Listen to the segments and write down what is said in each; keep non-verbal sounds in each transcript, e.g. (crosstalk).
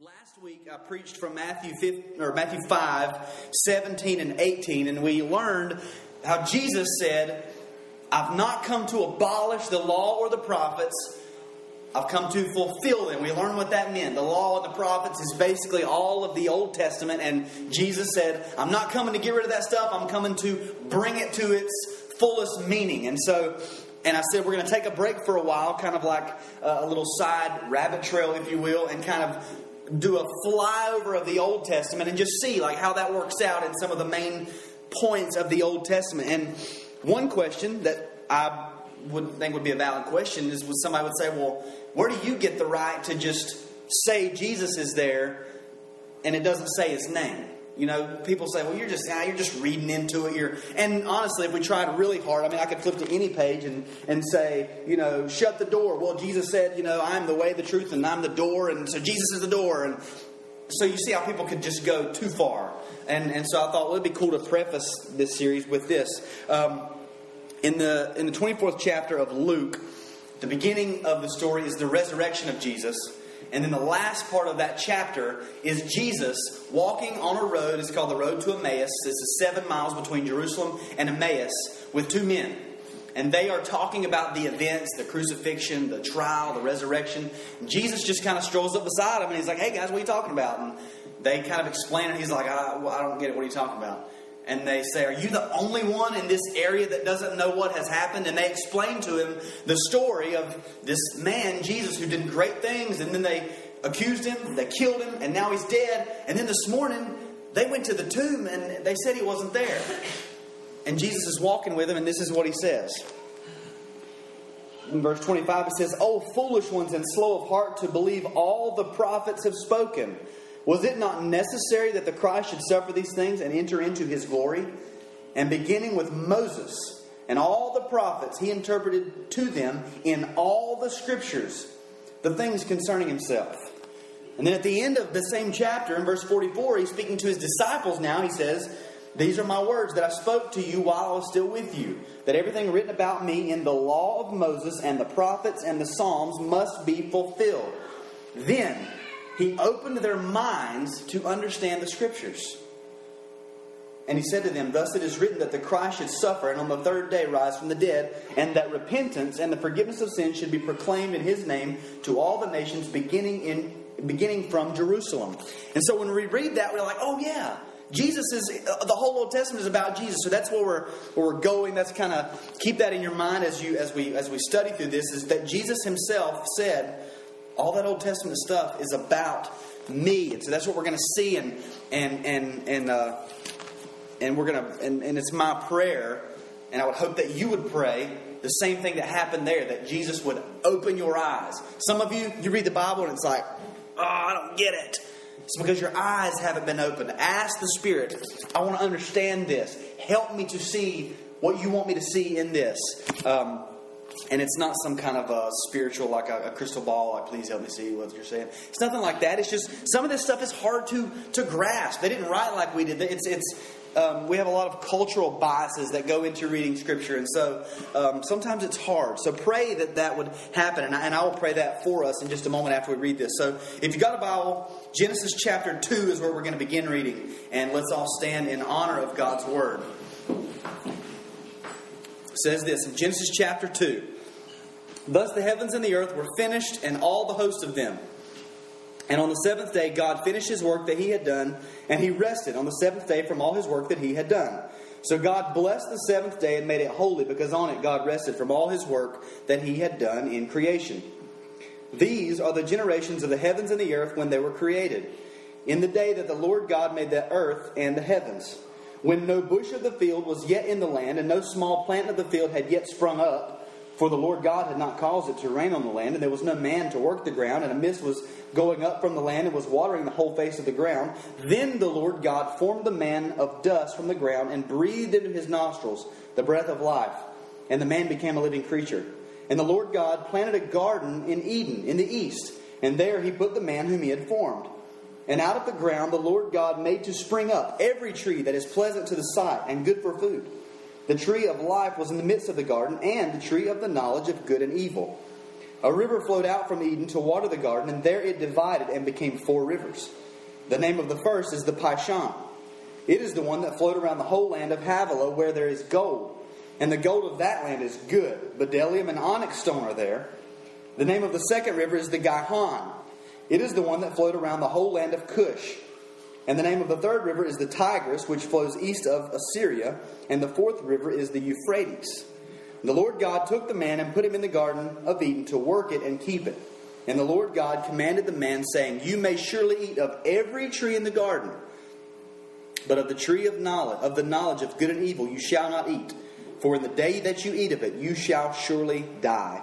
Last week I preached from Matthew 5, or Matthew 5, 17 and 18, and we learned how Jesus said, I've not come to abolish the law or the prophets, I've come to fulfill them. We learned what that meant. The law and the prophets is basically all of the Old Testament, and Jesus said, I'm not coming to get rid of that stuff, I'm coming to bring it to its fullest meaning. And so and I said we're going to take a break for a while, kind of like a little side rabbit trail, if you will, and kind of do a flyover of the Old Testament and just see like how that works out in some of the main points of the Old Testament. And one question that I would think would be a valid question is was somebody would say, well, where do you get the right to just say Jesus is there and it doesn't say his name? You know, people say, "Well, you're just you're just reading into it." You're, and honestly, if we tried really hard, I mean, I could flip to any page and and say, you know, shut the door. Well, Jesus said, you know, I'm the way, the truth, and I'm the door, and so Jesus is the door, and so you see how people could just go too far. And and so I thought well, it'd be cool to preface this series with this. Um, in the in the 24th chapter of Luke, the beginning of the story is the resurrection of Jesus. And then the last part of that chapter is Jesus walking on a road. It's called the Road to Emmaus. This is seven miles between Jerusalem and Emmaus with two men. And they are talking about the events, the crucifixion, the trial, the resurrection. Jesus just kind of strolls up beside them and he's like, hey guys, what are you talking about? And they kind of explain it. He's like, I, well, I don't get it. What are you talking about? And they say, Are you the only one in this area that doesn't know what has happened? And they explain to him the story of this man, Jesus, who did great things, and then they accused him, they killed him, and now he's dead. And then this morning, they went to the tomb and they said he wasn't there. And Jesus is walking with him, and this is what he says. In verse 25, it says, Oh, foolish ones and slow of heart to believe all the prophets have spoken. Was it not necessary that the Christ should suffer these things and enter into his glory? And beginning with Moses and all the prophets, he interpreted to them in all the scriptures the things concerning himself. And then at the end of the same chapter, in verse 44, he's speaking to his disciples now. He says, These are my words that I spoke to you while I was still with you, that everything written about me in the law of Moses and the prophets and the Psalms must be fulfilled. Then he opened their minds to understand the scriptures. And he said to them, Thus it is written that the Christ should suffer and on the third day rise from the dead, and that repentance and the forgiveness of sins should be proclaimed in his name to all the nations, beginning in beginning from Jerusalem. And so when we read that, we're like, oh yeah, Jesus is uh, the whole Old Testament is about Jesus. So that's where we're where we're going. That's kind of keep that in your mind as you as we as we study through this. Is that Jesus Himself said all that Old Testament stuff is about me, and so that's what we're going to see, and and and and uh, and we're going to, and, and it's my prayer, and I would hope that you would pray the same thing that happened there, that Jesus would open your eyes. Some of you, you read the Bible and it's like, oh, I don't get it. It's because your eyes haven't been opened. Ask the Spirit, I want to understand this. Help me to see what you want me to see in this. Um, and it's not some kind of a spiritual, like a, a, crystal ball, like, please help me see what you're saying. It's nothing like that. It's just some of this stuff is hard to, to grasp. They didn't write like we did. It's, it's, um, we have a lot of cultural biases that go into reading Scripture, and so um, sometimes it's hard. So pray that that would happen, and I, and I will pray that for us in just a moment after we read this. So if you got a Bible, Genesis chapter 2 is where we're going to begin reading, and let's all stand in honor of God's Word. Says this in Genesis chapter 2 Thus the heavens and the earth were finished, and all the host of them. And on the seventh day, God finished his work that he had done, and he rested on the seventh day from all his work that he had done. So God blessed the seventh day and made it holy, because on it God rested from all his work that he had done in creation. These are the generations of the heavens and the earth when they were created, in the day that the Lord God made the earth and the heavens. When no bush of the field was yet in the land, and no small plant of the field had yet sprung up, for the Lord God had not caused it to rain on the land, and there was no man to work the ground, and a mist was going up from the land and was watering the whole face of the ground. Then the Lord God formed the man of dust from the ground and breathed into his nostrils the breath of life, and the man became a living creature. And the Lord God planted a garden in Eden in the east, and there he put the man whom he had formed. And out of the ground the Lord God made to spring up every tree that is pleasant to the sight and good for food. The tree of life was in the midst of the garden, and the tree of the knowledge of good and evil. A river flowed out from Eden to water the garden, and there it divided and became four rivers. The name of the first is the Pishon. It is the one that flowed around the whole land of Havilah, where there is gold. And the gold of that land is good. Bdellium and onyx stone are there. The name of the second river is the Gihon. It is the one that flowed around the whole land of Cush. And the name of the third river is the Tigris, which flows east of Assyria. And the fourth river is the Euphrates. The Lord God took the man and put him in the Garden of Eden to work it and keep it. And the Lord God commanded the man, saying, You may surely eat of every tree in the garden, but of the tree of knowledge, of the knowledge of good and evil, you shall not eat. For in the day that you eat of it, you shall surely die.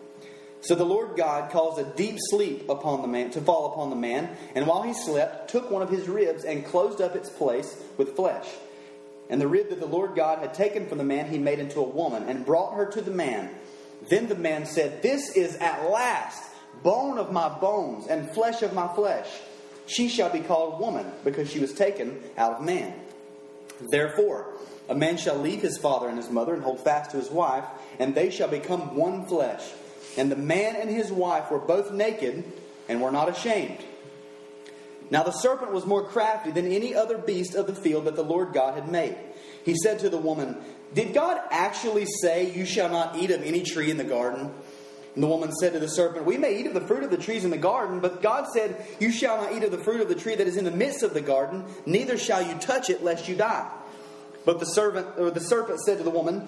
So the Lord God caused a deep sleep upon the man to fall upon the man, and while he slept, took one of his ribs and closed up its place with flesh. And the rib that the Lord God had taken from the man he made into a woman and brought her to the man. Then the man said, This is at last bone of my bones and flesh of my flesh. She shall be called woman because she was taken out of man. Therefore, a man shall leave his father and his mother and hold fast to his wife, and they shall become one flesh. And the man and his wife were both naked and were not ashamed. Now the serpent was more crafty than any other beast of the field that the Lord God had made. He said to the woman, Did God actually say, You shall not eat of any tree in the garden? And the woman said to the serpent, We may eat of the fruit of the trees in the garden, but God said, You shall not eat of the fruit of the tree that is in the midst of the garden, neither shall you touch it, lest you die. But the servant or the serpent said to the woman,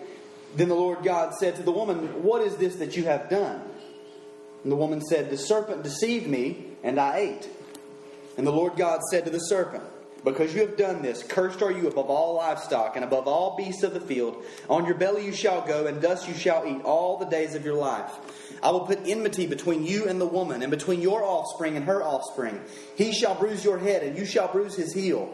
Then the Lord God said to the woman, What is this that you have done? And the woman said, The serpent deceived me, and I ate. And the Lord God said to the serpent, because you have done this, cursed are you above all livestock and above all beasts of the field. On your belly you shall go, and dust you shall eat all the days of your life. I will put enmity between you and the woman, and between your offspring and her offspring. He shall bruise your head, and you shall bruise his heel.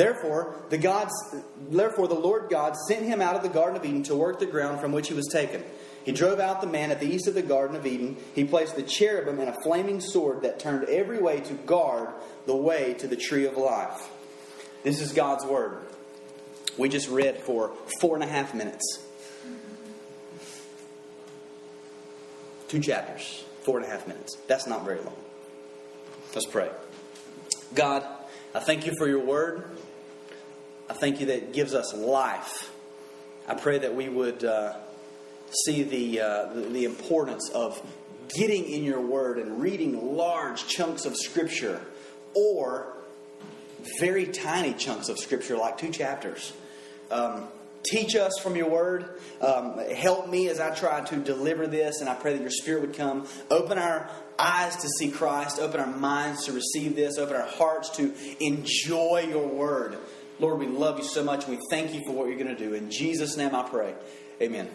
Therefore, the gods, therefore the Lord God sent him out of the Garden of Eden to work the ground from which he was taken. He drove out the man at the east of the Garden of Eden. He placed the cherubim and a flaming sword that turned every way to guard the way to the tree of life. This is God's word. We just read for four and a half minutes. Two chapters, four and a half minutes. That's not very long. Let's pray. God, I thank you for your word. I thank you that it gives us life. I pray that we would uh, see the, uh, the, the importance of getting in your word and reading large chunks of scripture or very tiny chunks of scripture, like two chapters. Um, teach us from your word. Um, help me as I try to deliver this, and I pray that your spirit would come. Open our eyes to see Christ, open our minds to receive this, open our hearts to enjoy your word. Lord, we love you so much, and we thank you for what you're going to do. In Jesus' name I pray. Amen.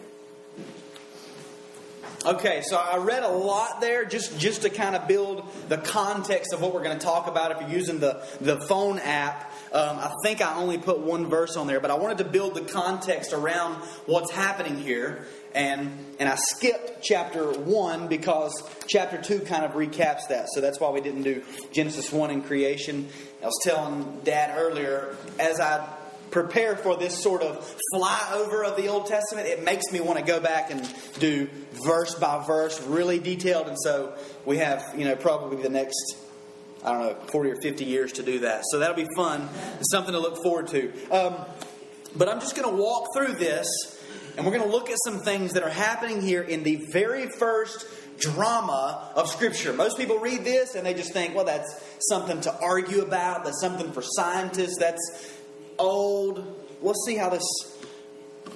Okay, so I read a lot there just, just to kind of build the context of what we're going to talk about. If you're using the, the phone app, um, I think I only put one verse on there, but I wanted to build the context around what's happening here. And, and I skipped chapter 1 because chapter 2 kind of recaps that. So that's why we didn't do Genesis 1 in creation. I was telling Dad earlier, as I prepare for this sort of flyover of the Old Testament, it makes me want to go back and do verse by verse, really detailed. And so we have, you know, probably the next, I don't know, 40 or 50 years to do that. So that'll be fun. It's something to look forward to. Um, but I'm just going to walk through this, and we're going to look at some things that are happening here in the very first drama of Scripture. Most people read this and they just think, well, that's something to argue about, that's something for scientists, that's old. Let's see how this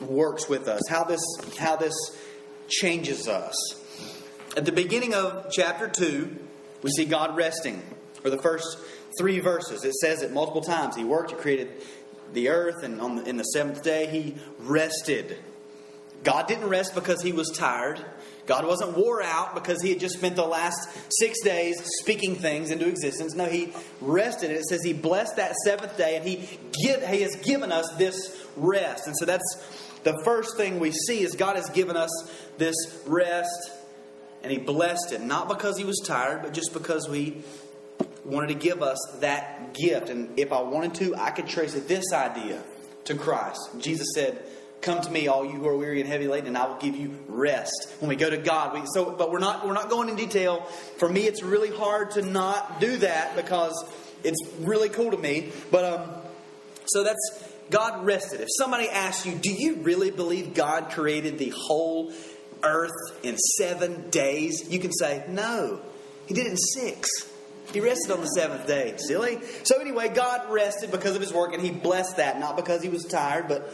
works with us, how this how this changes us. At the beginning of chapter 2, we see God resting. For the first three verses, it says it multiple times. He worked, he created the earth, and on the, in the seventh day, he rested. God didn't rest because he was tired. God wasn't wore out because he had just spent the last six days speaking things into existence. No, he rested. It says he blessed that seventh day and he, give, he has given us this rest. And so that's the first thing we see is God has given us this rest and he blessed it. Not because he was tired, but just because we wanted to give us that gift. And if I wanted to, I could trace this idea to Christ. Jesus said, Come to me, all you who are weary and heavy laden, and I will give you rest. When we go to God, we, so but we're not we're not going in detail. For me, it's really hard to not do that because it's really cool to me. But um, so that's God rested. If somebody asks you, do you really believe God created the whole earth in seven days? You can say, no, He did it in six. He rested on the seventh day. Silly. So anyway, God rested because of His work, and He blessed that, not because He was tired, but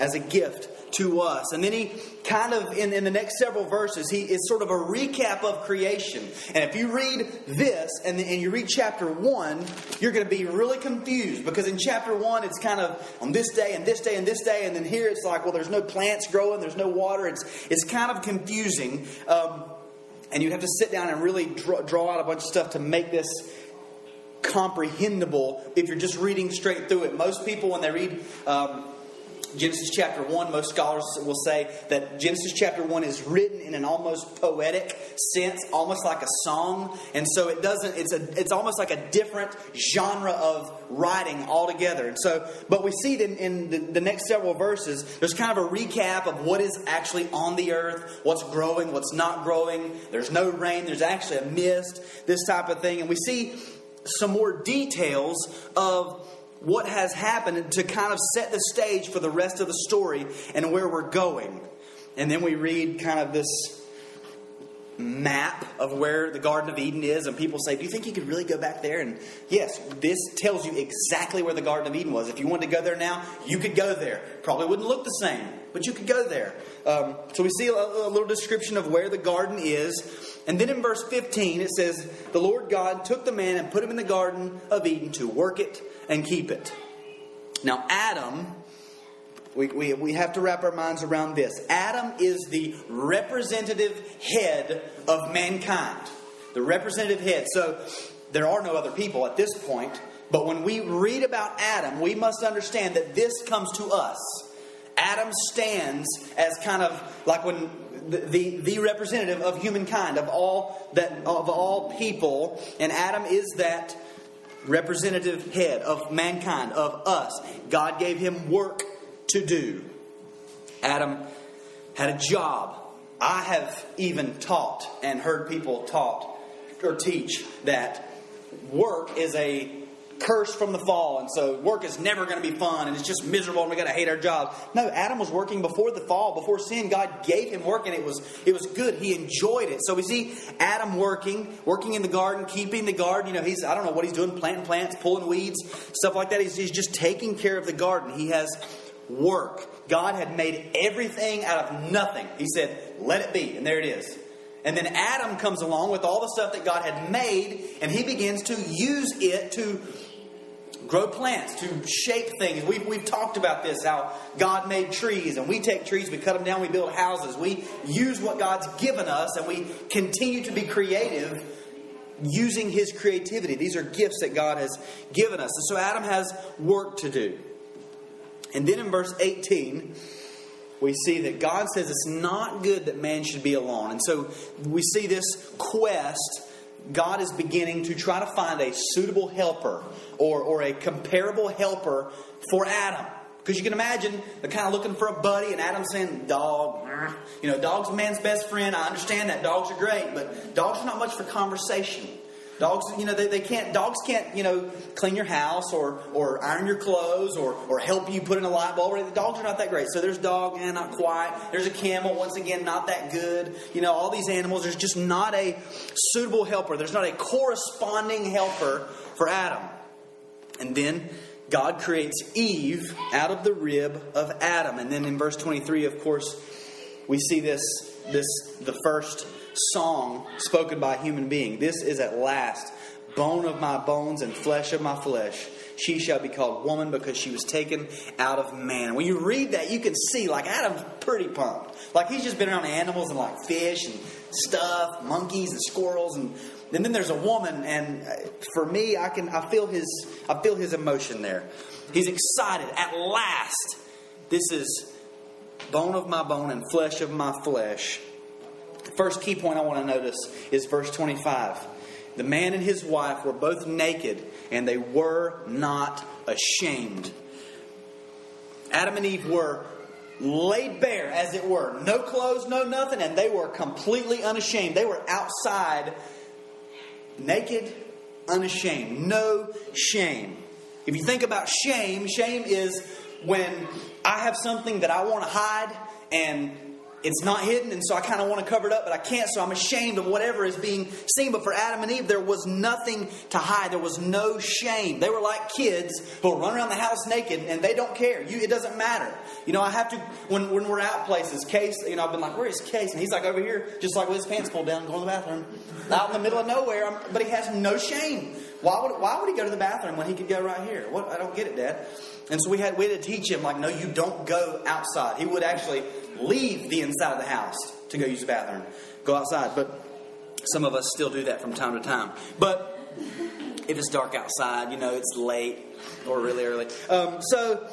as a gift to us. And then he kind of, in, in the next several verses, he is sort of a recap of creation. And if you read this and, and you read chapter 1, you're going to be really confused because in chapter 1, it's kind of on this day and this day and this day. And then here it's like, well, there's no plants growing, there's no water. It's, it's kind of confusing. Um, and you have to sit down and really draw, draw out a bunch of stuff to make this comprehensible if you're just reading straight through it. Most people, when they read um, Genesis chapter 1, most scholars will say that Genesis chapter 1 is written in an almost poetic sense, almost like a song. And so it doesn't, it's, a, it's almost like a different genre of writing altogether. And so, but we see that in the, the next several verses, there's kind of a recap of what is actually on the earth, what's growing, what's not growing. There's no rain, there's actually a mist, this type of thing. And we see some more details of what has happened to kind of set the stage for the rest of the story and where we're going. And then we read kind of this map of where the Garden of Eden is, and people say, Do you think you could really go back there? And yes, this tells you exactly where the Garden of Eden was. If you wanted to go there now, you could go there. Probably wouldn't look the same, but you could go there. Um, so we see a, a little description of where the garden is. And then in verse 15, it says, The Lord God took the man and put him in the Garden of Eden to work it and keep it. Now, Adam, we, we, we have to wrap our minds around this. Adam is the representative head of mankind. The representative head. So, there are no other people at this point. But when we read about Adam, we must understand that this comes to us. Adam stands as kind of like when the, the, the, representative of humankind, of all that of all people, and Adam is that representative head of mankind, of us. God gave him work to do. Adam had a job. I have even taught and heard people taught or teach that work is a cursed from the fall, and so work is never going to be fun, and it's just miserable, and we got to hate our job. No, Adam was working before the fall, before sin. God gave him work, and it was it was good. He enjoyed it. So we see Adam working, working in the garden, keeping the garden. You know, he's I don't know what he's doing, planting plants, pulling weeds, stuff like that. He's, he's just taking care of the garden. He has work. God had made everything out of nothing. He said, "Let it be," and there it is. And then Adam comes along with all the stuff that God had made, and he begins to use it to grow plants, to shape things. We've, we've talked about this how God made trees, and we take trees, we cut them down, we build houses. We use what God's given us, and we continue to be creative using His creativity. These are gifts that God has given us. And so Adam has work to do. And then in verse 18, we see that God says it's not good that man should be alone. And so we see this quest. God is beginning to try to find a suitable helper or, or a comparable helper for Adam. Because you can imagine they're kind of looking for a buddy, and Adam saying, Dog. You know, dog's man's best friend. I understand that. Dogs are great, but dogs are not much for conversation. Dogs, you know, they, they can't, dogs can't, you know, clean your house or, or iron your clothes or, or help you put in a light bulb. The dogs are not that great. So there's dog, and not quite. There's a camel, once again, not that good. You know, all these animals, there's just not a suitable helper. There's not a corresponding helper for Adam. And then God creates Eve out of the rib of Adam. And then in verse 23, of course, we see this, this the first song spoken by a human being. This is at last bone of my bones and flesh of my flesh. She shall be called woman because she was taken out of man. When you read that, you can see like Adam's pretty pumped. Like he's just been around animals and like fish and stuff, monkeys and squirrels, and, and then there's a woman. And uh, for me, I can I feel his I feel his emotion there. He's excited at last. This is bone of my bone and flesh of my flesh. First key point I want to notice is verse 25. The man and his wife were both naked, and they were not ashamed. Adam and Eve were laid bare, as it were. No clothes, no nothing, and they were completely unashamed. They were outside, naked, unashamed. No shame. If you think about shame, shame is when I have something that I want to hide and it's not hidden, and so I kind of want to cover it up, but I can't, so I'm ashamed of whatever is being seen. But for Adam and Eve, there was nothing to hide. There was no shame. They were like kids who run around the house naked, and they don't care. You, it doesn't matter. You know, I have to, when, when we're out places, Case, you know, I've been like, where is Case? And he's like over here, just like with his pants pulled down, going to the bathroom. Out in the middle of nowhere, I'm, but he has no shame. Why would, why would he go to the bathroom when he could go right here? What, I don't get it, Dad. And so we had, we had to teach him, like, no, you don't go outside. He would actually leave the inside of the house to go use the bathroom, go outside. But some of us still do that from time to time. But if it's dark outside, you know, it's late or really early. Um, so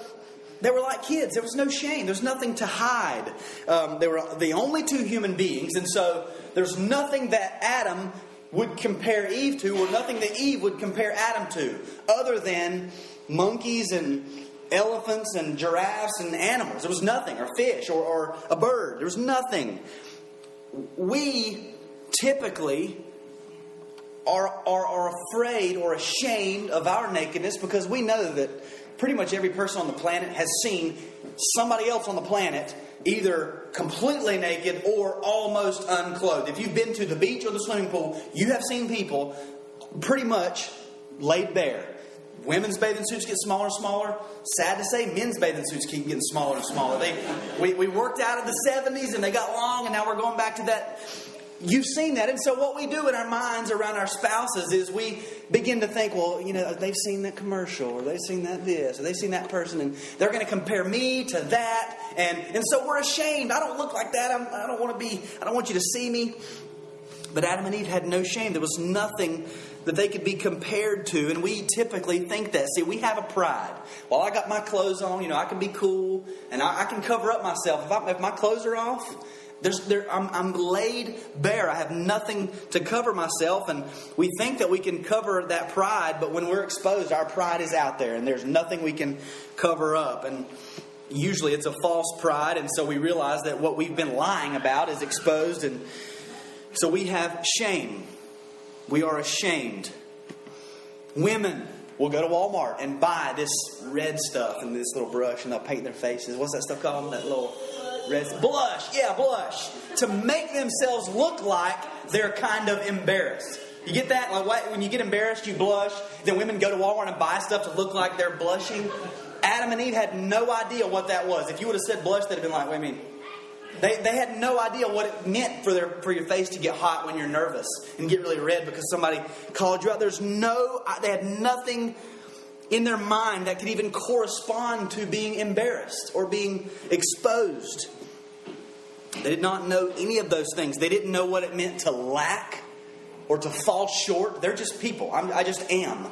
they were like kids. There was no shame. There's nothing to hide. Um, they were the only two human beings, and so there's nothing that Adam would compare Eve to, or nothing that Eve would compare Adam to, other than monkeys and elephants and giraffes and animals. There was nothing, or fish, or, or a bird. There was nothing. We typically are, are, are afraid or ashamed of our nakedness because we know that pretty much every person on the planet has seen somebody else on the planet either completely naked or almost unclothed. If you've been to the beach or the swimming pool, you have seen people pretty much laid bare. Women's bathing suits get smaller and smaller. Sad to say, men's bathing suits keep getting smaller and smaller. They, we, we worked out in the 70s and they got long, and now we're going back to that. You've seen that. And so, what we do in our minds around our spouses is we begin to think, well, you know, they've seen that commercial, or they've seen that this, or they've seen that person, and they're going to compare me to that. And, and so, we're ashamed. I don't look like that. I'm, I don't want to be, I don't want you to see me. But Adam and Eve had no shame. There was nothing that they could be compared to, and we typically think that. See, we have a pride. Well, I got my clothes on, you know, I can be cool, and I, I can cover up myself. If, I, if my clothes are off, there, I'm, I'm, laid bare. I have nothing to cover myself. And we think that we can cover that pride, but when we're exposed, our pride is out there and there's nothing we can cover up. And usually it's a false pride. And so we realize that what we've been lying about is exposed. And so we have shame. We are ashamed. Women, will go to Walmart and buy this red stuff and this little brush and they'll paint their faces. What's that stuff called? That little red blush. Yeah, blush. To make themselves look like they're kind of embarrassed. You get that? Like when you get embarrassed, you blush. Then women go to Walmart and buy stuff to look like they're blushing. Adam and Eve had no idea what that was. If you would have said blush, they'd have been like, wait a minute. They, they had no idea what it meant for, their, for your face to get hot when you're nervous and get really red because somebody called you out. There's no, uh, they had nothing in their mind that could even correspond to being embarrassed or being exposed. They did not know any of those things. They didn't know what it meant to lack or to fall short. They're just people. I'm, i just am.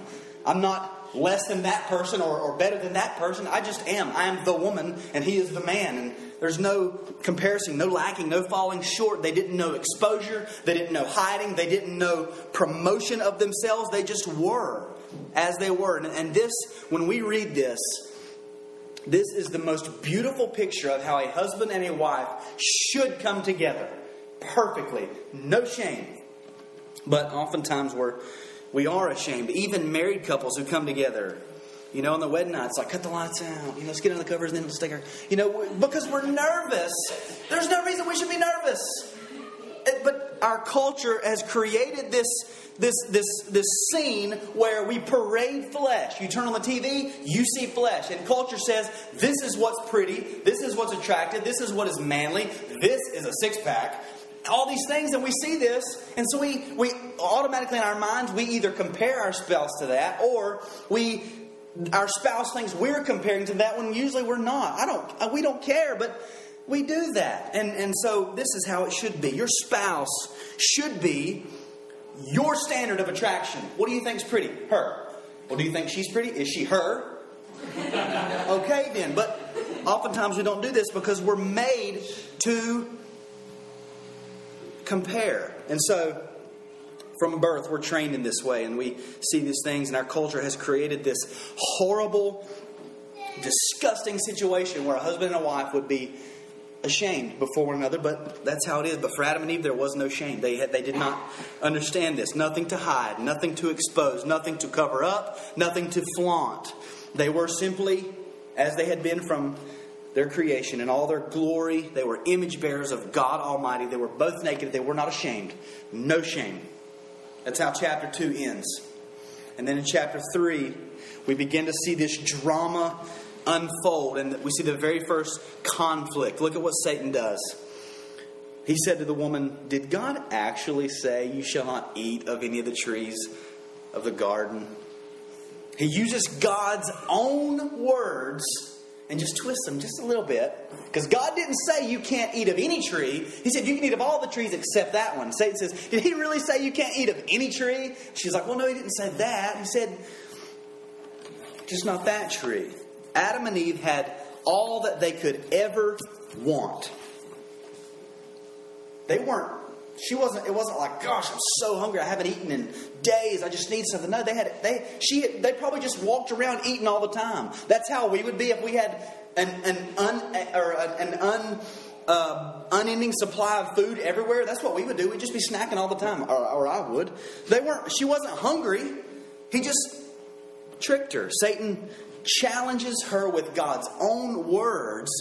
I'm not less than that person or, or better than that person. I just am. I am the woman and he is the man. And there's no comparison, no lacking, no falling short. They didn't know exposure. They didn't know hiding. They didn't know promotion of themselves. They just were as they were. And, this, when we read this, this is the most beautiful picture of how a husband and a wife should come together perfectly. No shame, but oftentimes we're, we are ashamed. Even married couples who come together, you know, on the wedding night, it's like, cut the lights out. You know, let's get under the covers and then let's take our, you know, because we're nervous. There's no reason we should be nervous. But our culture has created this, this, this, this scene where we parade flesh. You turn on the TV, you see flesh. And culture says, this is what's pretty, this is what's attractive, this is what is manly, this is a six pack all these things and we see this and so we, we automatically in our minds we either compare our spouse to that or we our spouse thinks we're comparing to that when usually we're not. I don't uh, we don't care but we do that. And and so this is how it should be. Your spouse should be your standard of attraction. What do you think's pretty? Her. Well do you think she's pretty? Is she her? (laughs) Okay then. But oftentimes we don't do this because we're made to compare. And so, from birth, we're trained in this way, and we see these things, and our culture has created this horrible, disgusting situation where a husband and a wife would be ashamed before one another, but that's how it is. But for Adam and Eve, there was no shame. They, had, they did not understand this. Nothing to hide, nothing to expose, nothing to cover up, nothing to flaunt. They were simply as they had been from their creation and all their glory. They were image bearers of God Almighty. They were both naked. They were not ashamed. No shame. That's how chapter 2 ends. And then in chapter 3, we begin to see this drama unfold. And we see the very first conflict. Look at what Satan does. He said to the woman, Did God actually say you shall not eat of any of the trees of the garden? He uses God's own words and just twist them just a little bit. Because God didn't say you can't eat of any tree. He said you can eat of all the trees except that one. Satan says, Did he really say you can't eat of any tree? She's like, Well, no, he didn't say that. He said, Just not that tree. Adam and Eve had all that they could ever want. They weren't she wasn't it wasn't like gosh i'm so hungry i haven't eaten in days i just need something. No they had they she they probably just walked around eating all the time. That's how we would be if we had an an un or an un uh, unending supply of food everywhere. That's what we would do. We'd just be snacking all the time or, or i would. They weren't she wasn't hungry. He just tricked her. Satan challenges her with god's own words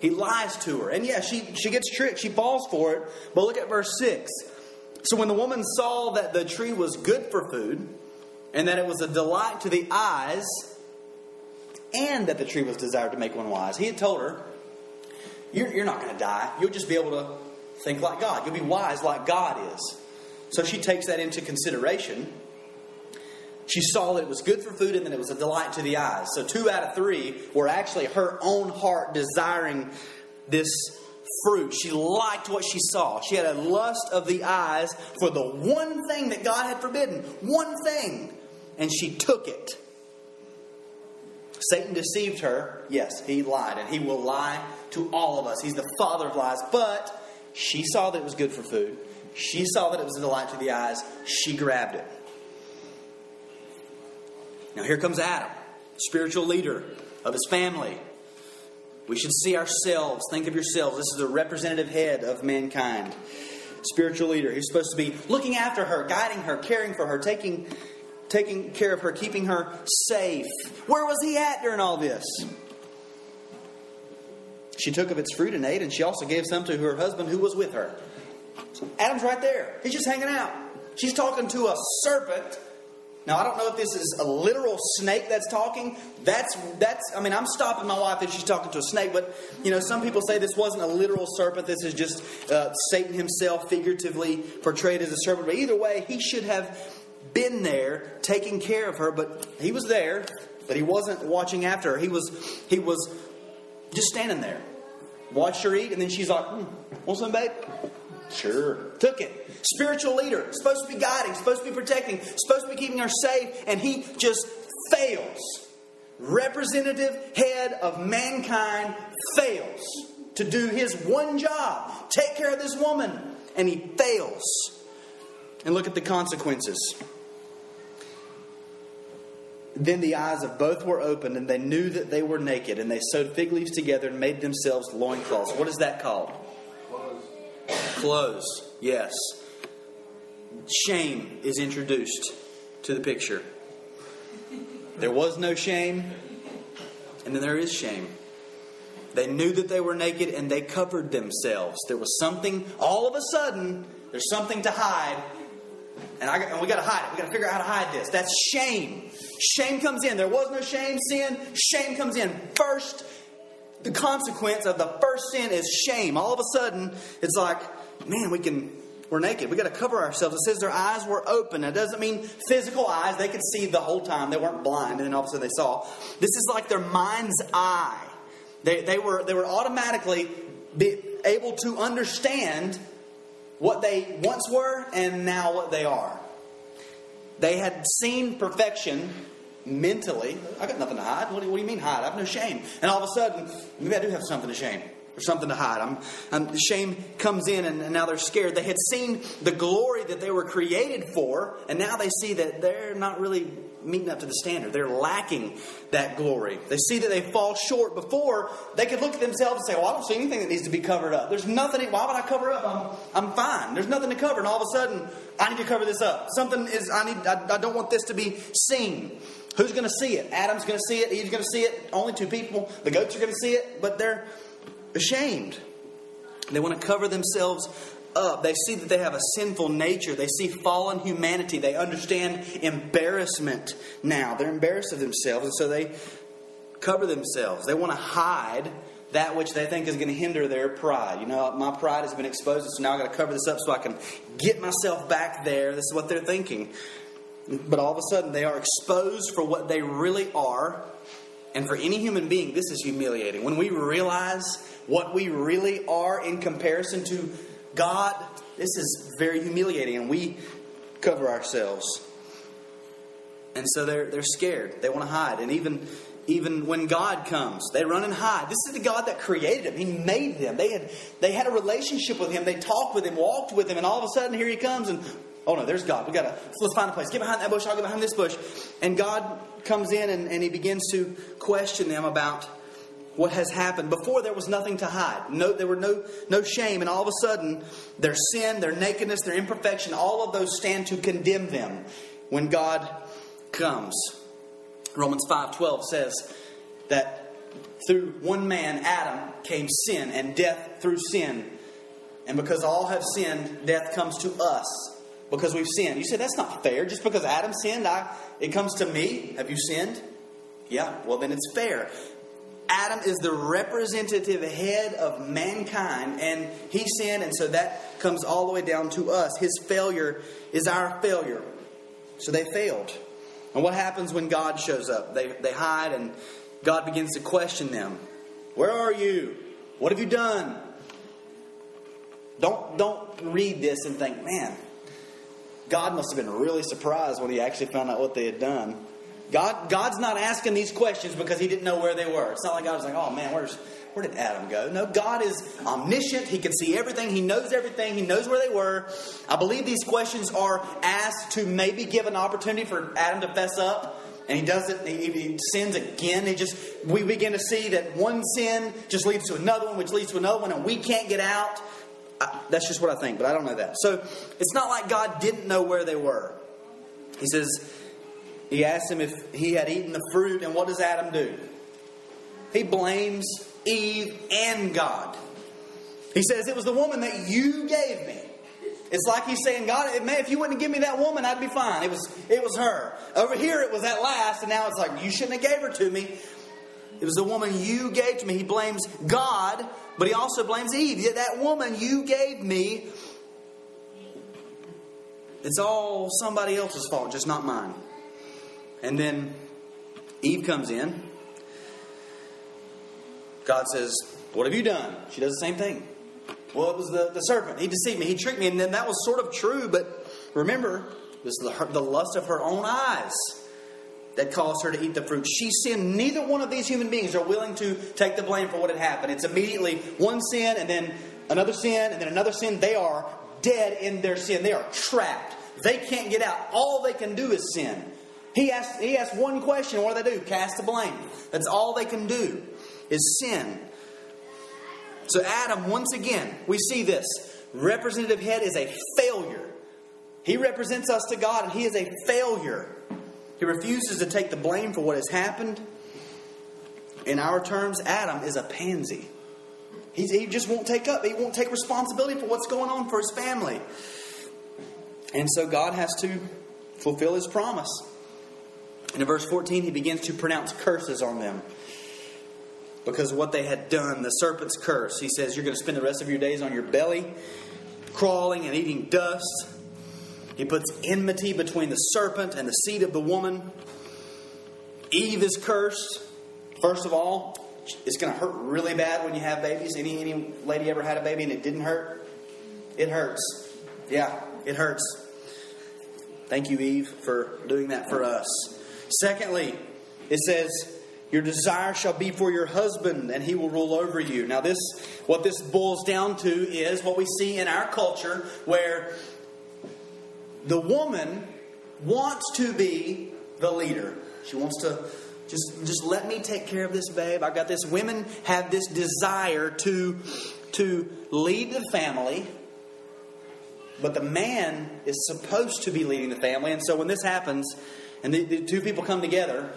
he lies to her. And yeah, she, she gets tricked. She falls for it. But look at verse 6. So when the woman saw that the tree was good for food, and that it was a delight to the eyes, and that the tree was desired to make one wise, he had told her, You're, you're not going to die. You'll just be able to think like God. You'll be wise like God is. So she takes that into consideration. She saw that it was good for food and that it was a delight to the eyes. So, two out of three were actually her own heart desiring this fruit. She liked what she saw. She had a lust of the eyes for the one thing that God had forbidden. One thing. And she took it. Satan deceived her. Yes, he lied, and he will lie to all of us. He's the father of lies. But she saw that it was good for food. She saw that it was a delight to the eyes. She grabbed it. Now, here comes Adam, spiritual leader of his family. We should see ourselves, think of yourselves. This is the representative head of mankind. Spiritual leader. He's supposed to be looking after her, guiding her, caring for her, taking taking care of her, keeping her safe. Where was he at during all this? She took of its fruit and ate, and she also gave some to her husband who was with her. Adam's right there. He's just hanging out. She's talking to a serpent. Now I don't know if this is a literal snake that's talking. That's that's. I mean, I'm stopping my wife if she's talking to a snake. But you know, some people say this wasn't a literal serpent. This is just uh, Satan himself, figuratively portrayed as a serpent. But either way, he should have been there taking care of her. But he was there, but he wasn't watching after her. He was he was just standing there, watched her eat, and then she's like, hmm, "Want some, babe?" Sure. Took it. Spiritual leader, supposed to be guiding, supposed to be protecting, supposed to be keeping her safe, and he just fails. Representative head of mankind fails to do his one job take care of this woman, and he fails. And look at the consequences. Then the eyes of both were opened, and they knew that they were naked, and they sewed fig leaves together and made themselves loincloths. What is that called? Clothes. Yes. Shame is introduced to the picture. There was no shame, and then there is shame. They knew that they were naked and they covered themselves. There was something, all of a sudden, there's something to hide, and, I, and we got to hide it. We got to figure out how to hide this. That's shame. Shame comes in. There was no shame, sin. Shame comes in. First, the consequence of the first sin is shame. All of a sudden, it's like, man, we can, we're naked. We got to cover ourselves. It says their eyes were open. It doesn't mean physical eyes. They could see the whole time. They weren't blind, and then all of a sudden they saw. This is like their mind's eye. They, they were they were automatically able to understand what they once were and now what they are. They had seen perfection mentally. I got nothing to hide. What do, what do you mean hide? I have no shame. And all of a sudden, maybe I do have something to shame or something to hide. I'm, I'm, shame comes in, and, and now they're scared. They had seen the glory that they were created for, and now they see that they're not really meeting up to the standard. They're lacking that glory. They see that they fall short. Before they could look at themselves and say, "Well, I don't see anything that needs to be covered up. There's nothing. Why would I cover up? I'm, I'm fine. There's nothing to cover." And all of a sudden, I need to cover this up. Something is. I need. I, I don't want this to be seen. Who's going to see it? Adam's going to see it. Eve's going to see it. Only two people. The goats are going to see it, but they're ashamed. They want to cover themselves up. They see that they have a sinful nature. They see fallen humanity. They understand embarrassment now. They're embarrassed of themselves, and so they cover themselves. They want to hide that which they think is going to hinder their pride. You know, my pride has been exposed, so now I've got to cover this up so I can get myself back there. This is what they're thinking. But all of a sudden, they are exposed for what they really are. And for any human being, this is humiliating. When we realize what we really are in comparison to God, this is very humiliating, and we cover ourselves. And so they're, they're scared. They want to hide. And even, even when God comes, they run and hide. This is the God that created them. He made them. They had, they had a relationship with Him. They talked with Him, walked with Him, and all of a sudden here He comes and Oh no, there's God. We gotta let's find a place. Get behind that bush, I'll get behind this bush. And God comes in and, and he begins to question them about what has happened. Before there was nothing to hide. No, there were no no shame, and all of a sudden, their sin, their nakedness, their imperfection, all of those stand to condemn them when God comes. Romans 5:12 says that through one man, Adam, came sin, and death through sin. And because all have sinned, death comes to us because we've sinned. You say that's not fair. Just because Adam sinned, I, it comes to me. Have you sinned? Yeah, well, then it's fair. Adam is the representative head of mankind, and he sinned, and so that comes all the way down to us. His failure is our failure. So they failed. And what happens when God shows up? They, they hide, and God begins to question them. Where are you? What have you done? Don't, don't read this and think, man, God must have been really surprised when he actually found out what they had done. God, God's not asking these questions because he didn't know where they were. It's not like God was like, oh man, where's, where did Adam go? No, God is omniscient. He can see everything. He knows everything. He knows where they were. I believe these questions are asked to maybe give an opportunity for Adam to fess up. And he does it, he, he sins again. He just, we begin to see that one sin just leads to another one, which leads to another one, and we can't get out. I, that's just what I think, but I don't know that. So it's not like God didn't know where they were. He says, he asks him if he had eaten the fruit, and what does Adam do? He blames Eve and God. He says, It was the woman that you gave me. It's like he's saying, God, man, if you wouldn't give me that woman, I'd be fine. It was, it was her. Over here, it was at last, and now it's like, you shouldn't have gave her to me. It was the woman you gave to me. He blames God, but he also blames Eve. Yet that woman you gave me, it's all somebody else's fault, just not mine. And then Eve comes in. God says, What have you done? She does the same thing. Well, it was the, the serpent. He deceived me. He tricked me. And then that was sort of true, but remember, this is the, the lust of her own eyes that caused her to eat the fruit. She sinned. Neither one of these human beings are willing to take the blame for what had happened. It's immediately one sin and then another sin and then another sin. They are dead in their sin. They are trapped. They can't get out. All they can do is sin. He asks, he asks one question. What do they do? Cast the blame. That's all they can do is sin. So, Adam, once again, we see this. Representative head is a failure. He represents us to God, and he is a failure. He refuses to take the blame for what has happened. In our terms, Adam is a pansy. He's, he just won't take up, he won't take responsibility for what's going on for his family. And so God has to fulfill his promise. And in verse 14, he begins to pronounce curses on them because of what they had done, the serpent's curse. He says, You're going to spend the rest of your days on your belly, crawling and eating dust. He puts enmity between the serpent and the seed of the woman. Eve is cursed. First of all, it's going to hurt really bad when you have babies. Any, any lady ever had a baby and it didn't hurt? It hurts. Yeah, it hurts. Thank you, Eve, for doing that for us. Secondly, it says, your desire shall be for your husband, and he will rule over you. Now, this what this boils down to is what we see in our culture, where the woman wants to be the leader. She wants to just just let me take care of this babe. I got this. Women have this desire to to lead the family, but the man is supposed to be leading the family. And so when this happens, and the, the two people come together,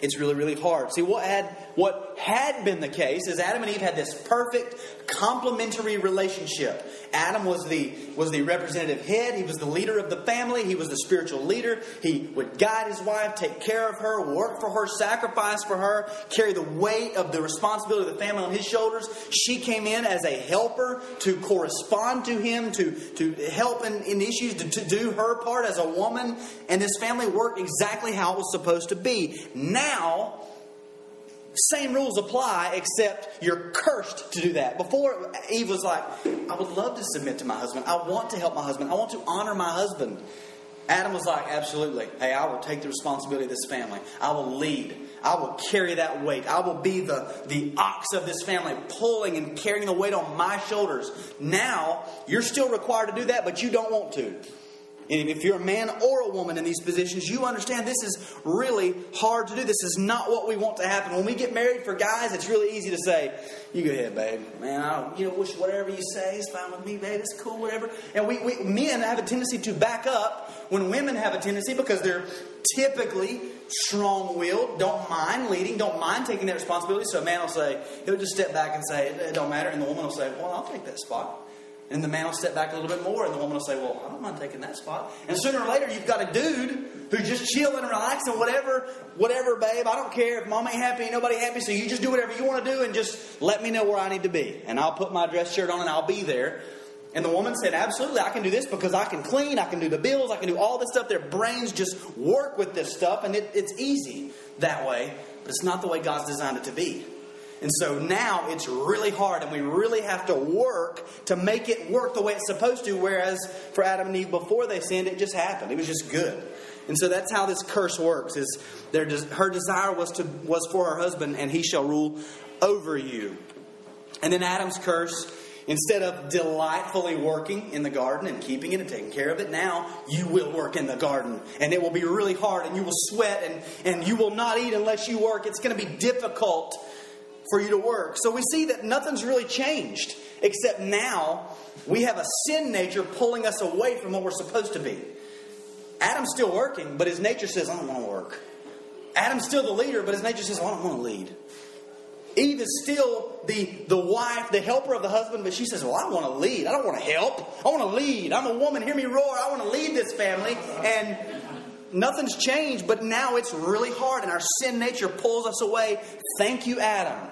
it's really, really hard. See, what had, what had been the case is Adam and Eve had this perfect complementary relationship. Adam was the, was the representative head, he was the leader of the family, he was the spiritual leader. He would guide his wife, take care of her, work for her, sacrifice for her, carry the weight of the responsibility of the family on his shoulders. She came in as a helper to correspond to him, to, to help in, in issues, to, to do her part as a woman. And this family worked exactly how it was supposed to be. Now, same rules apply, except you're cursed to do that. Before, Eve was like, I would love to submit to my husband. I want to help my husband. I want to honor my husband. Adam was like, Absolutely. Hey, I will take the responsibility of this family. I will lead. I will carry that weight. I will be the, the ox of this family, pulling and carrying the weight on my shoulders. Now, you're still required to do that, but you don't want to. And if you're a man or a woman in these positions, you understand this is really hard to do. This is not what we want to happen. When we get married for guys, it's really easy to say, "You go ahead, babe. Man, I don't, you know, wish whatever you say is fine with me, babe. It's cool, whatever." And we, we men have a tendency to back up when women have a tendency because they're typically strong-willed, don't mind leading, don't mind taking that responsibility. So a man will say, he'll just step back and say, "It don't matter," and the woman will say, "Well, I'll take that spot." And the man will step back a little bit more, and the woman will say, Well, I don't mind taking that spot. And sooner or later, you've got a dude who's just chilling and relaxing, whatever, whatever, babe. I don't care if mom ain't happy, nobody happy, so you just do whatever you want to do and just let me know where I need to be. And I'll put my dress shirt on and I'll be there. And the woman said, Absolutely, I can do this because I can clean, I can do the bills, I can do all this stuff. Their brains just work with this stuff, and it, it's easy that way, but it's not the way God's designed it to be. And so now it's really hard, and we really have to work to make it work the way it's supposed to. Whereas for Adam and Eve before they sinned, it just happened. It was just good. And so that's how this curse works: is their her desire was to was for her husband, and he shall rule over you. And then Adam's curse. Instead of delightfully working in the garden and keeping it and taking care of it, now you will work in the garden. And it will be really hard and you will sweat and, and you will not eat unless you work. It's going to be difficult for you to work. So we see that nothing's really changed, except now we have a sin nature pulling us away from what we're supposed to be. Adam's still working, but his nature says, I don't want to work. Adam's still the leader, but his nature says, I don't want to lead. Eve is still the, the wife, the helper of the husband, but she says, Well, I want to lead. I don't want to help. I want to lead. I'm a woman. Hear me roar. I want to lead this family. And nothing's changed, but now it's really hard, and our sin nature pulls us away. Thank you, Adam.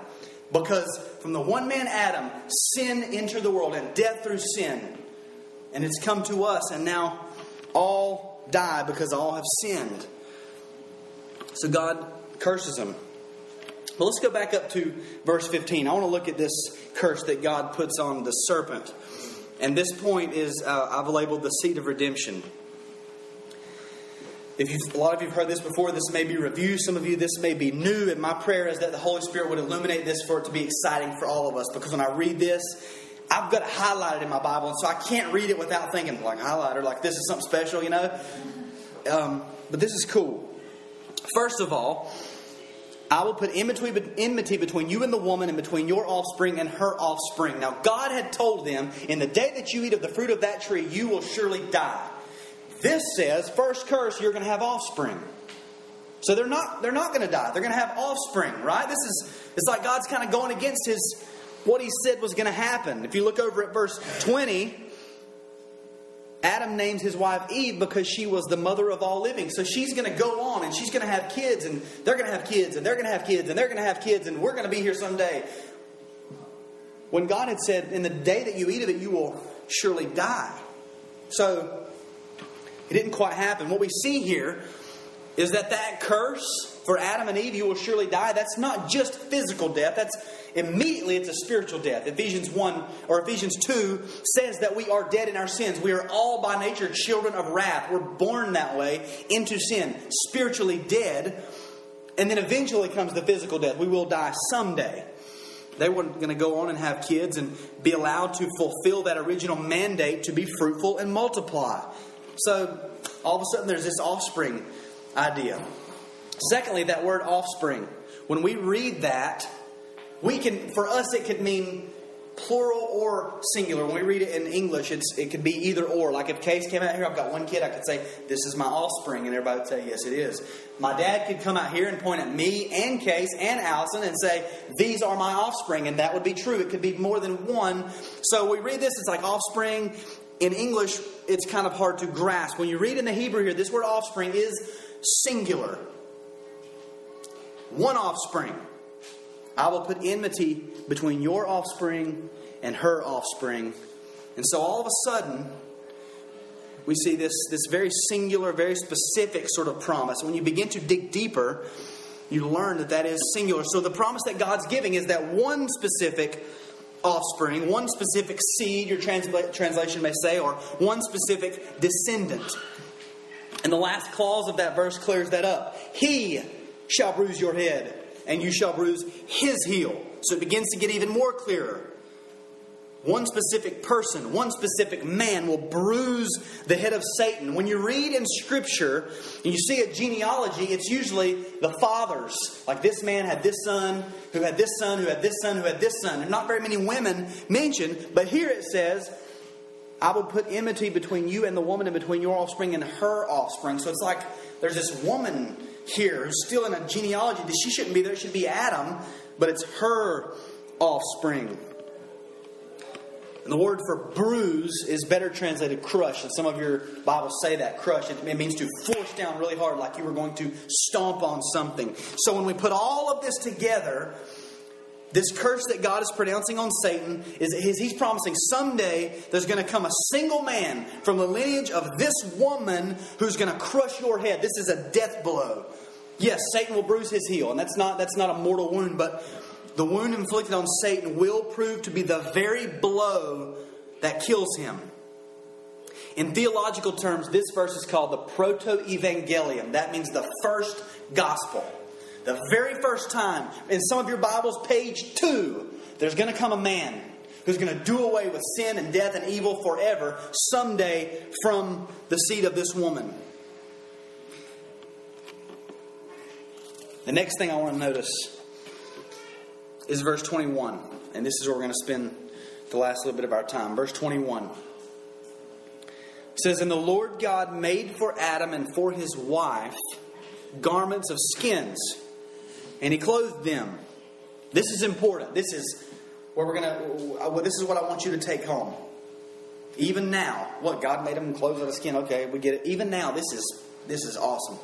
Because from the one man Adam, sin entered the world and death through sin. And it's come to us, and now all die because all have sinned. So God curses them. But let's go back up to verse 15. I want to look at this curse that God puts on the serpent. And this point is, uh, I've labeled the seed of redemption. If you a lot of you have heard this before, this may be review. Some of you, this may be new. And my prayer is that the Holy Spirit would illuminate this for it to be exciting for all of us. Because when I read this, I've got it highlighted in my Bible, and so I can't read it without thinking, like highlighter, like this is something special, you know. Um, but this is cool. First of all, I will put enmity between you and the woman, and between your offspring and her offspring. Now, God had told them, in the day that you eat of the fruit of that tree, you will surely die. This says, first curse, you're going to have offspring. So they're not they're not going to die. They're going to have offspring, right? This is it's like God's kind of going against his what he said was going to happen. If you look over at verse 20, Adam names his wife Eve because she was the mother of all living. So she's going to go on and she's going to have kids, and they're going to have kids, and they're going to have kids, and they're going to have kids, and we're going to be here someday. When God had said, In the day that you eat of it, you will surely die. So it didn't quite happen. What we see here is that that curse for Adam and Eve, you will surely die, that's not just physical death, that's immediately it's a spiritual death. Ephesians 1 or Ephesians 2 says that we are dead in our sins. We are all by nature children of wrath. We're born that way into sin, spiritually dead. And then eventually comes the physical death. We will die someday. They weren't going to go on and have kids and be allowed to fulfill that original mandate to be fruitful and multiply. So all of a sudden there's this offspring idea. Secondly, that word offspring. When we read that, we can, for us, it could mean plural or singular. When we read it in English, it's, it could be either or. Like if Case came out here, I've got one kid, I could say, This is my offspring, and everybody would say, Yes, it is. My dad could come out here and point at me and Case and Allison and say, These are my offspring, and that would be true. It could be more than one. So we read this, it's like offspring. In English, it's kind of hard to grasp. When you read in the Hebrew here, this word offspring is singular. One offspring. I will put enmity between your offspring and her offspring. And so all of a sudden, we see this, this very singular, very specific sort of promise. When you begin to dig deeper, you learn that that is singular. So the promise that God's giving is that one specific offspring, one specific seed, your transla- translation may say, or one specific descendant. And the last clause of that verse clears that up. He shall bruise your head, and you shall bruise his heel. So it begins to get even more clearer. One specific person, one specific man will bruise the head of Satan. When you read in Scripture and you see a genealogy, it's usually the fathers. Like this man had this son, who had this son, who had this son, who had this son. Not very many women mentioned, but here it says, I will put enmity between you and the woman, and between your offspring and her offspring. So it's like there's this woman here who's still in a genealogy that she shouldn't be there. It should be Adam, but it's her offspring. And the word for bruise is better translated crush. And some of your Bibles say that crush. It, it means to force down really hard, like you were going to stomp on something. So when we put all of this together, this curse that God is pronouncing on Satan is he's promising someday there's going to come a single man from the lineage of this woman who's going to crush your head. This is a death blow. Yes, Satan will bruise his heel, and that's not that's not a mortal wound, but the wound inflicted on Satan will prove to be the very blow that kills him. In theological terms, this verse is called the proto evangelium. That means the first gospel. The very first time, in some of your Bibles, page two, there's going to come a man who's going to do away with sin and death and evil forever someday from the seed of this woman. The next thing I want to notice is verse 21. And this is where we're going to spend the last little bit of our time. Verse 21 says, And the Lord God made for Adam and for his wife garments of skins, and he clothed them. This is important. This is where we're going to, uh, this is what I want you to take home. Even now, what God made them clothes out of skin. Okay, we get it. Even now, this is this is awesome.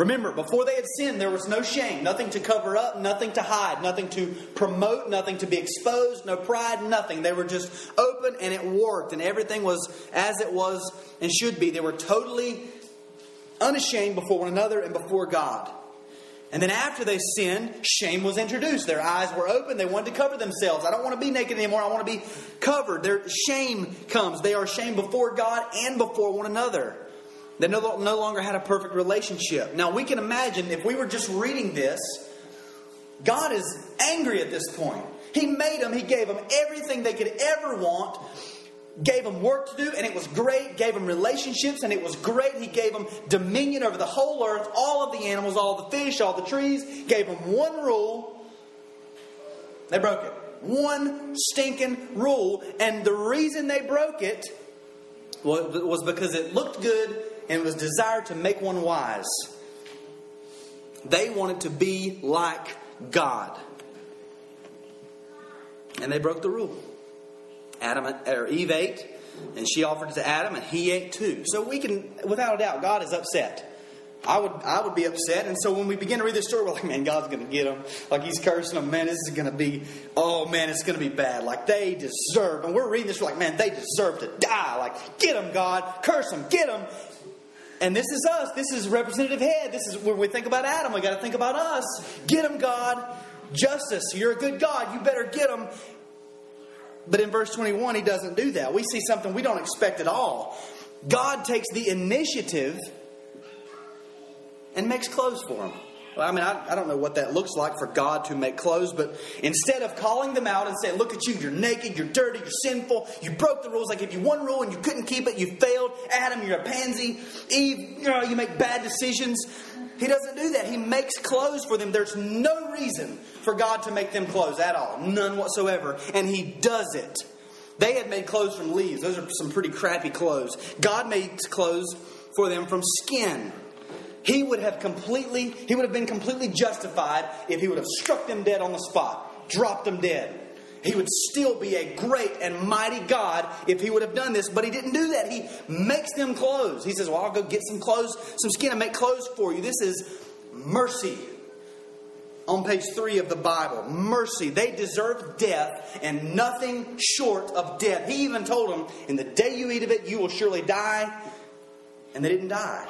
Remember, before they had sinned, there was no shame, nothing to cover up, nothing to hide, nothing to promote, nothing to be exposed, no pride, nothing. They were just open and it worked, and everything was as it was and should be. They were totally unashamed before one another and before God. And then after they sinned, shame was introduced. Their eyes were open. They wanted to cover themselves. I don't want to be naked anymore. I want to be covered. Their shame comes. They are ashamed before God and before one another. They no, no longer had a perfect relationship. Now, we can imagine if we were just reading this, God is angry at this point. He made them, He gave them everything they could ever want, gave them work to do, and it was great, gave them relationships, and it was great. He gave them dominion over the whole earth, all of the animals, all the fish, all the trees, gave them one rule. They broke it. One stinking rule. And the reason they broke it was because it looked good and was desired to make one wise. They wanted to be like God. And they broke the rule. Adam or Eve ate, and she offered it to Adam, and he ate too. So we can, without a doubt, God is upset. I would, I would be upset. And so when we begin to read this story, we're like, man, God's going to get them. Like he's cursing them. Man, this is going to be, oh man, it's going to be bad. Like they deserve. And we're reading this, we're like, man, they deserve to die. Like, get them, God. Curse them. Get them. And this is us. This is representative head. This is when we think about Adam, we got to think about us. Get him, God. Justice. You're a good God. You better get him. But in verse 21, he doesn't do that. We see something we don't expect at all. God takes the initiative and makes clothes for him. Well, I mean, I, I, don't know what that looks like for God to make clothes, but instead of calling them out and saying, Look at you, you're naked, you're dirty, you're sinful, you broke the rules, I gave you one rule and you couldn't keep it, you failed. Adam, you're a pansy. Eve, you, know, you make bad decisions. He doesn't do that. He makes clothes for them. There's no reason for God to make them clothes at all, none whatsoever. And He does it. They had made clothes from leaves, those are some pretty crappy clothes. God made clothes for them from skin he would have completely, he would have been completely justified if he would have struck them dead on the spot, dropped them dead. He would still be a great and mighty God if he would have done this, but he didn't do that. He makes them clothes. He says, Well, I'll go get some clothes, some skin, and make clothes for you. This is mercy. On page three of the Bible, mercy. They deserve death and nothing short of death. He even told them, In the day you eat of it, you will surely die. And they didn't die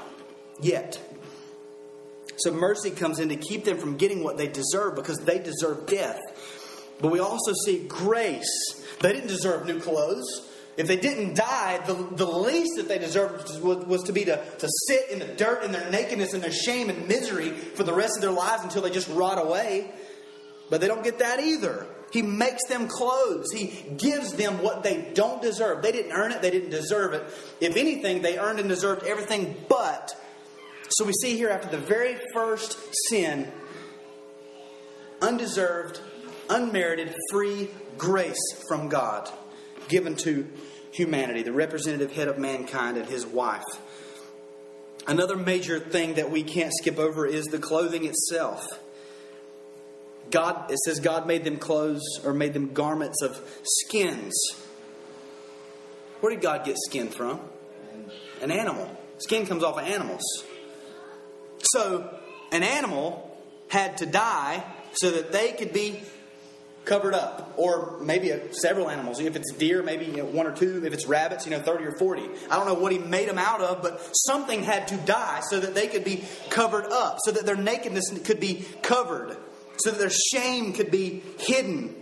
yet. So mercy comes in to keep them from getting what they deserve because they deserve death. But we also see grace. They didn't deserve new clothes. If they didn't die, the, the least that they deserved was, was to be to, to sit in the dirt in their nakedness and their shame and misery for the rest of their lives until they just rot away. But they don't get that either. He makes them clothes. He gives them what they don't deserve. They didn't earn it, they didn't deserve it. If anything, they earned and deserved everything but so we see here after the very first sin, undeserved, unmerited, free grace from God given to humanity, the representative head of mankind and his wife. Another major thing that we can't skip over is the clothing itself. God, it says God made them clothes or made them garments of skins. Where did God get skin from? An animal. Skin comes off of animals. So, an animal had to die so that they could be covered up, or maybe a, several animals. If it's deer, maybe you know, one or two. If it's rabbits, you know, thirty or forty. I don't know what he made them out of, but something had to die so that they could be covered up, so that their nakedness could be covered, so that their shame could be hidden.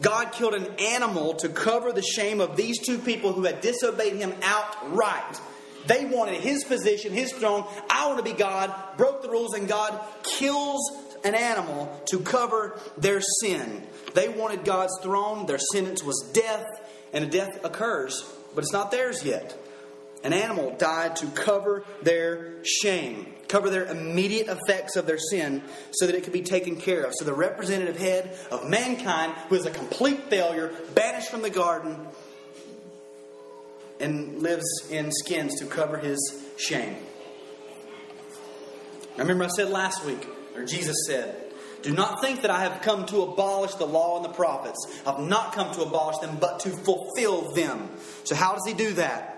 God killed an animal to cover the shame of these two people who had disobeyed Him outright. They wanted his position, his throne. I want to be God, broke the rules, and God kills an animal to cover their sin. They wanted God's throne, their sentence was death, and a death occurs, but it's not theirs yet. An animal died to cover their shame, cover their immediate effects of their sin, so that it could be taken care of. So the representative head of mankind, who is a complete failure, banished from the garden, and lives in skins to cover his shame. I remember I said last week, or Jesus said, Do not think that I have come to abolish the law and the prophets. I've not come to abolish them, but to fulfill them. So, how does he do that?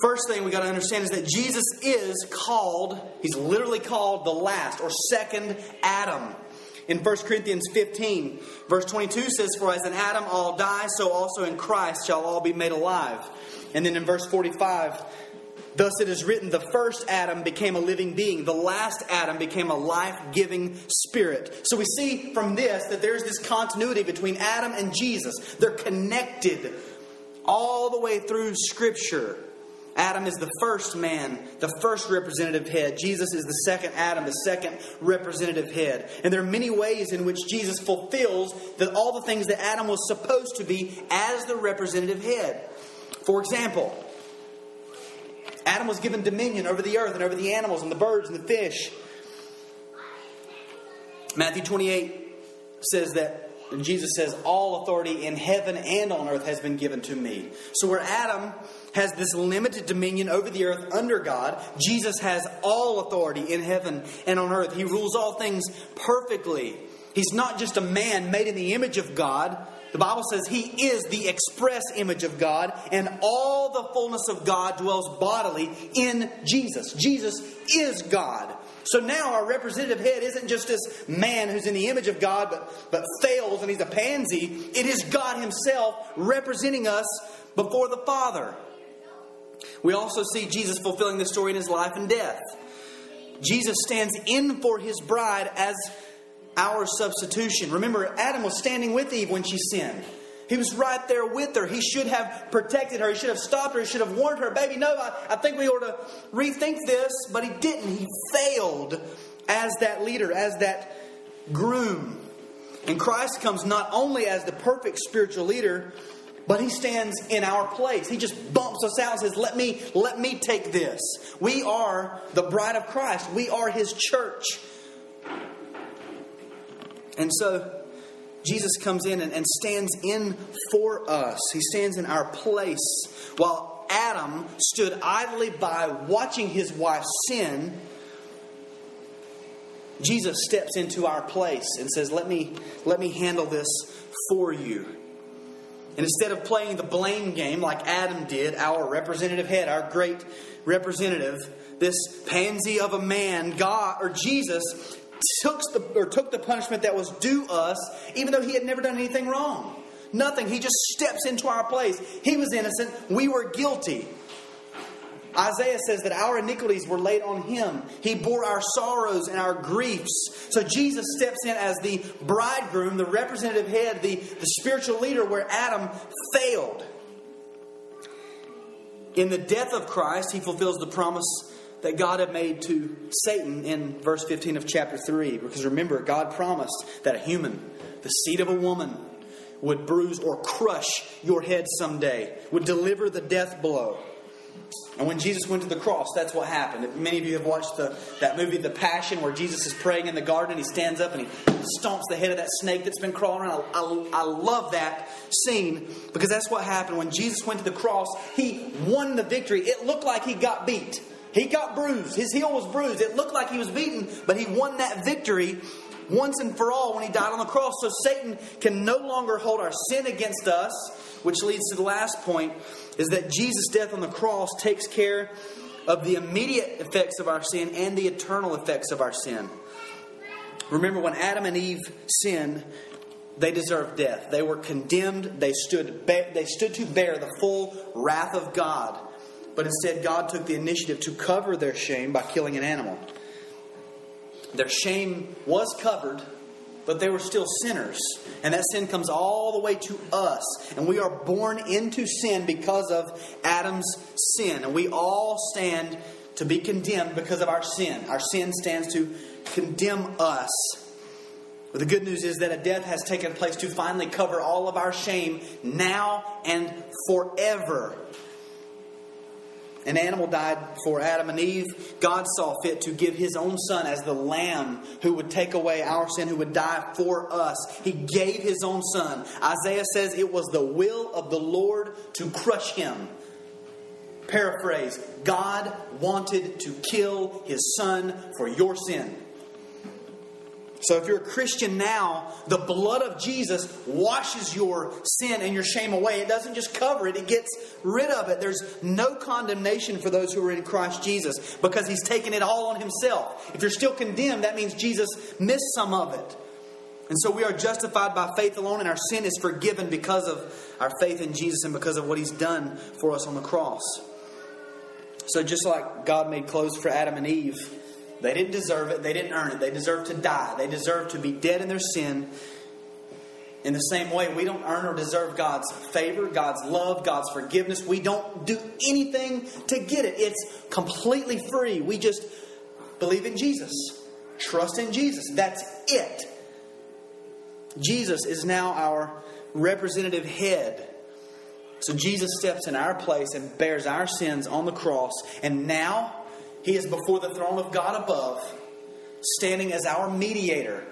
First thing we got to understand is that Jesus is called, he's literally called the last or second Adam. In 1 Corinthians 15, verse 22 says, For as in Adam all die, so also in Christ shall all be made alive. And then in verse 45, Thus it is written, the first Adam became a living being, the last Adam became a life giving spirit. So we see from this that there's this continuity between Adam and Jesus. They're connected all the way through Scripture. Adam is the first man, the first representative head. Jesus is the second Adam, the second representative head. And there are many ways in which Jesus fulfills the, all the things that Adam was supposed to be as the representative head. For example, Adam was given dominion over the earth and over the animals and the birds and the fish. Matthew 28 says that Jesus says, All authority in heaven and on earth has been given to me. So, where Adam has this limited dominion over the earth under God, Jesus has all authority in heaven and on earth. He rules all things perfectly. He's not just a man made in the image of God, the Bible says he is the express image of God, and all the fullness of God dwells bodily in Jesus. Jesus is God. So now our representative head isn't just this man who's in the image of God but, but fails and he's a pansy. It is God Himself representing us before the Father. We also see Jesus fulfilling the story in His life and death. Jesus stands in for His bride as our substitution. Remember, Adam was standing with Eve when she sinned. He was right there with her. He should have protected her. He should have stopped her. He should have warned her, baby, no, I, I think we ought to rethink this. But he didn't. He failed as that leader, as that groom. And Christ comes not only as the perfect spiritual leader, but he stands in our place. He just bumps us out and says, Let me, let me take this. We are the bride of Christ. We are his church. And so Jesus comes in and, and stands in for us. He stands in our place. While Adam stood idly by watching his wife sin, Jesus steps into our place and says, Let me, let me handle this for you. And instead of playing the blame game like Adam did, our representative head, our great representative, this pansy of a man, God or Jesus took the, or took the punishment that was due us, even though he had never done anything wrong. Nothing. He just steps into our place. He was innocent. We were guilty. Isaiah says that our iniquities were laid on him. He bore our sorrows and our griefs. So Jesus steps in as the bridegroom, the representative head, the, the spiritual leader where Adam failed. In the death of Christ, he fulfills the promise that God had made to Satan in verse 15 of chapter 3. Because remember, God promised that a human, the seed of a woman, would bruise or crush your head someday, would deliver the death blow. And when Jesus went to the cross, that's what happened. Many of you have watched the, that movie, The Passion, where Jesus is praying in the garden. He stands up and he stomps the head of that snake that's been crawling around. I, I, I love that scene because that's what happened. When Jesus went to the cross, he won the victory. It looked like he got beat. He got bruised. His heel was bruised. It looked like he was beaten, but he won that victory once and for all when he died on the cross. So Satan can no longer hold our sin against us, which leads to the last point is that Jesus' death on the cross takes care of the immediate effects of our sin and the eternal effects of our sin. Remember when Adam and Eve sinned, they deserved death. They were condemned. They stood, they stood to bear the full wrath of God. But instead, God took the initiative to cover their shame by killing an animal. Their shame was covered, but they were still sinners. And that sin comes all the way to us. And we are born into sin because of Adam's sin. And we all stand to be condemned because of our sin. Our sin stands to condemn us. But the good news is that a death has taken place to finally cover all of our shame now and forever. An animal died for Adam and Eve, God saw fit to give his own son as the lamb who would take away our sin, who would die for us. He gave his own son. Isaiah says it was the will of the Lord to crush him. Paraphrase God wanted to kill his son for your sin. So if you're a Christian now, the blood of Jesus washes your sin and your shame away. It doesn't just cover it, it gets rid of it. There's no condemnation for those who are in Christ Jesus because he's taken it all on himself. If you're still condemned, that means Jesus missed some of it. And so we are justified by faith alone, and our sin is forgiven because of our faith in Jesus and because of what he's done for us on the cross. So just like God made clothes for Adam and Eve, they didn't deserve it. They didn't earn it. They deserve to die. They deserve to be dead in their sin. In the same way, we don't earn or deserve God's favor, God's love, God's forgiveness. We don't do anything to get it. It's completely free. We just believe in Jesus, trust in Jesus. That's it. Jesus is now our representative head. So Jesus steps in our place and bears our sins on the cross. And now he is before the throne of God above, standing as our mediator.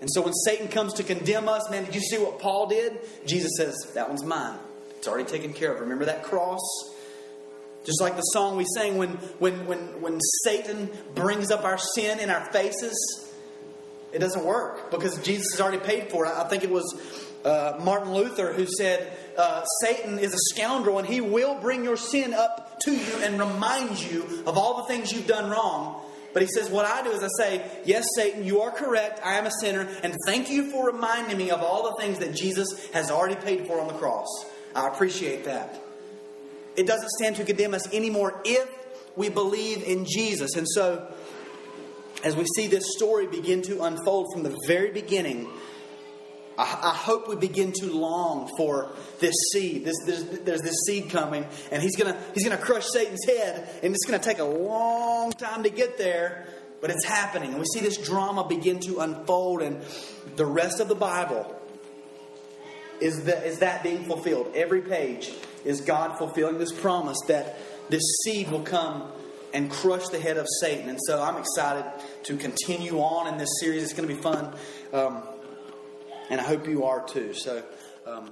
And so when Satan comes to condemn us, man, did you see what Paul did? Jesus says, That one's mine. It's already taken care of. Remember that cross? Just like the song we sang when, when, when, when Satan brings up our sin in our faces, it doesn't work because Jesus has already paid for it. I think it was uh, Martin Luther who said, uh, Satan is a scoundrel and he will bring your sin up to you and remind you of all the things you've done wrong. But he says, What I do is I say, Yes, Satan, you are correct. I am a sinner. And thank you for reminding me of all the things that Jesus has already paid for on the cross. I appreciate that. It doesn't stand to condemn us anymore if we believe in Jesus. And so, as we see this story begin to unfold from the very beginning, I, I hope we begin to long for this seed. This, there's, there's this seed coming, and he's gonna he's gonna crush Satan's head, and it's gonna take a long time to get there, but it's happening. And we see this drama begin to unfold, and the rest of the Bible is that is that being fulfilled. Every page is God fulfilling this promise that this seed will come and crush the head of Satan. And so I'm excited to continue on in this series. It's going to be fun. Um, and I hope you are too. So. Um,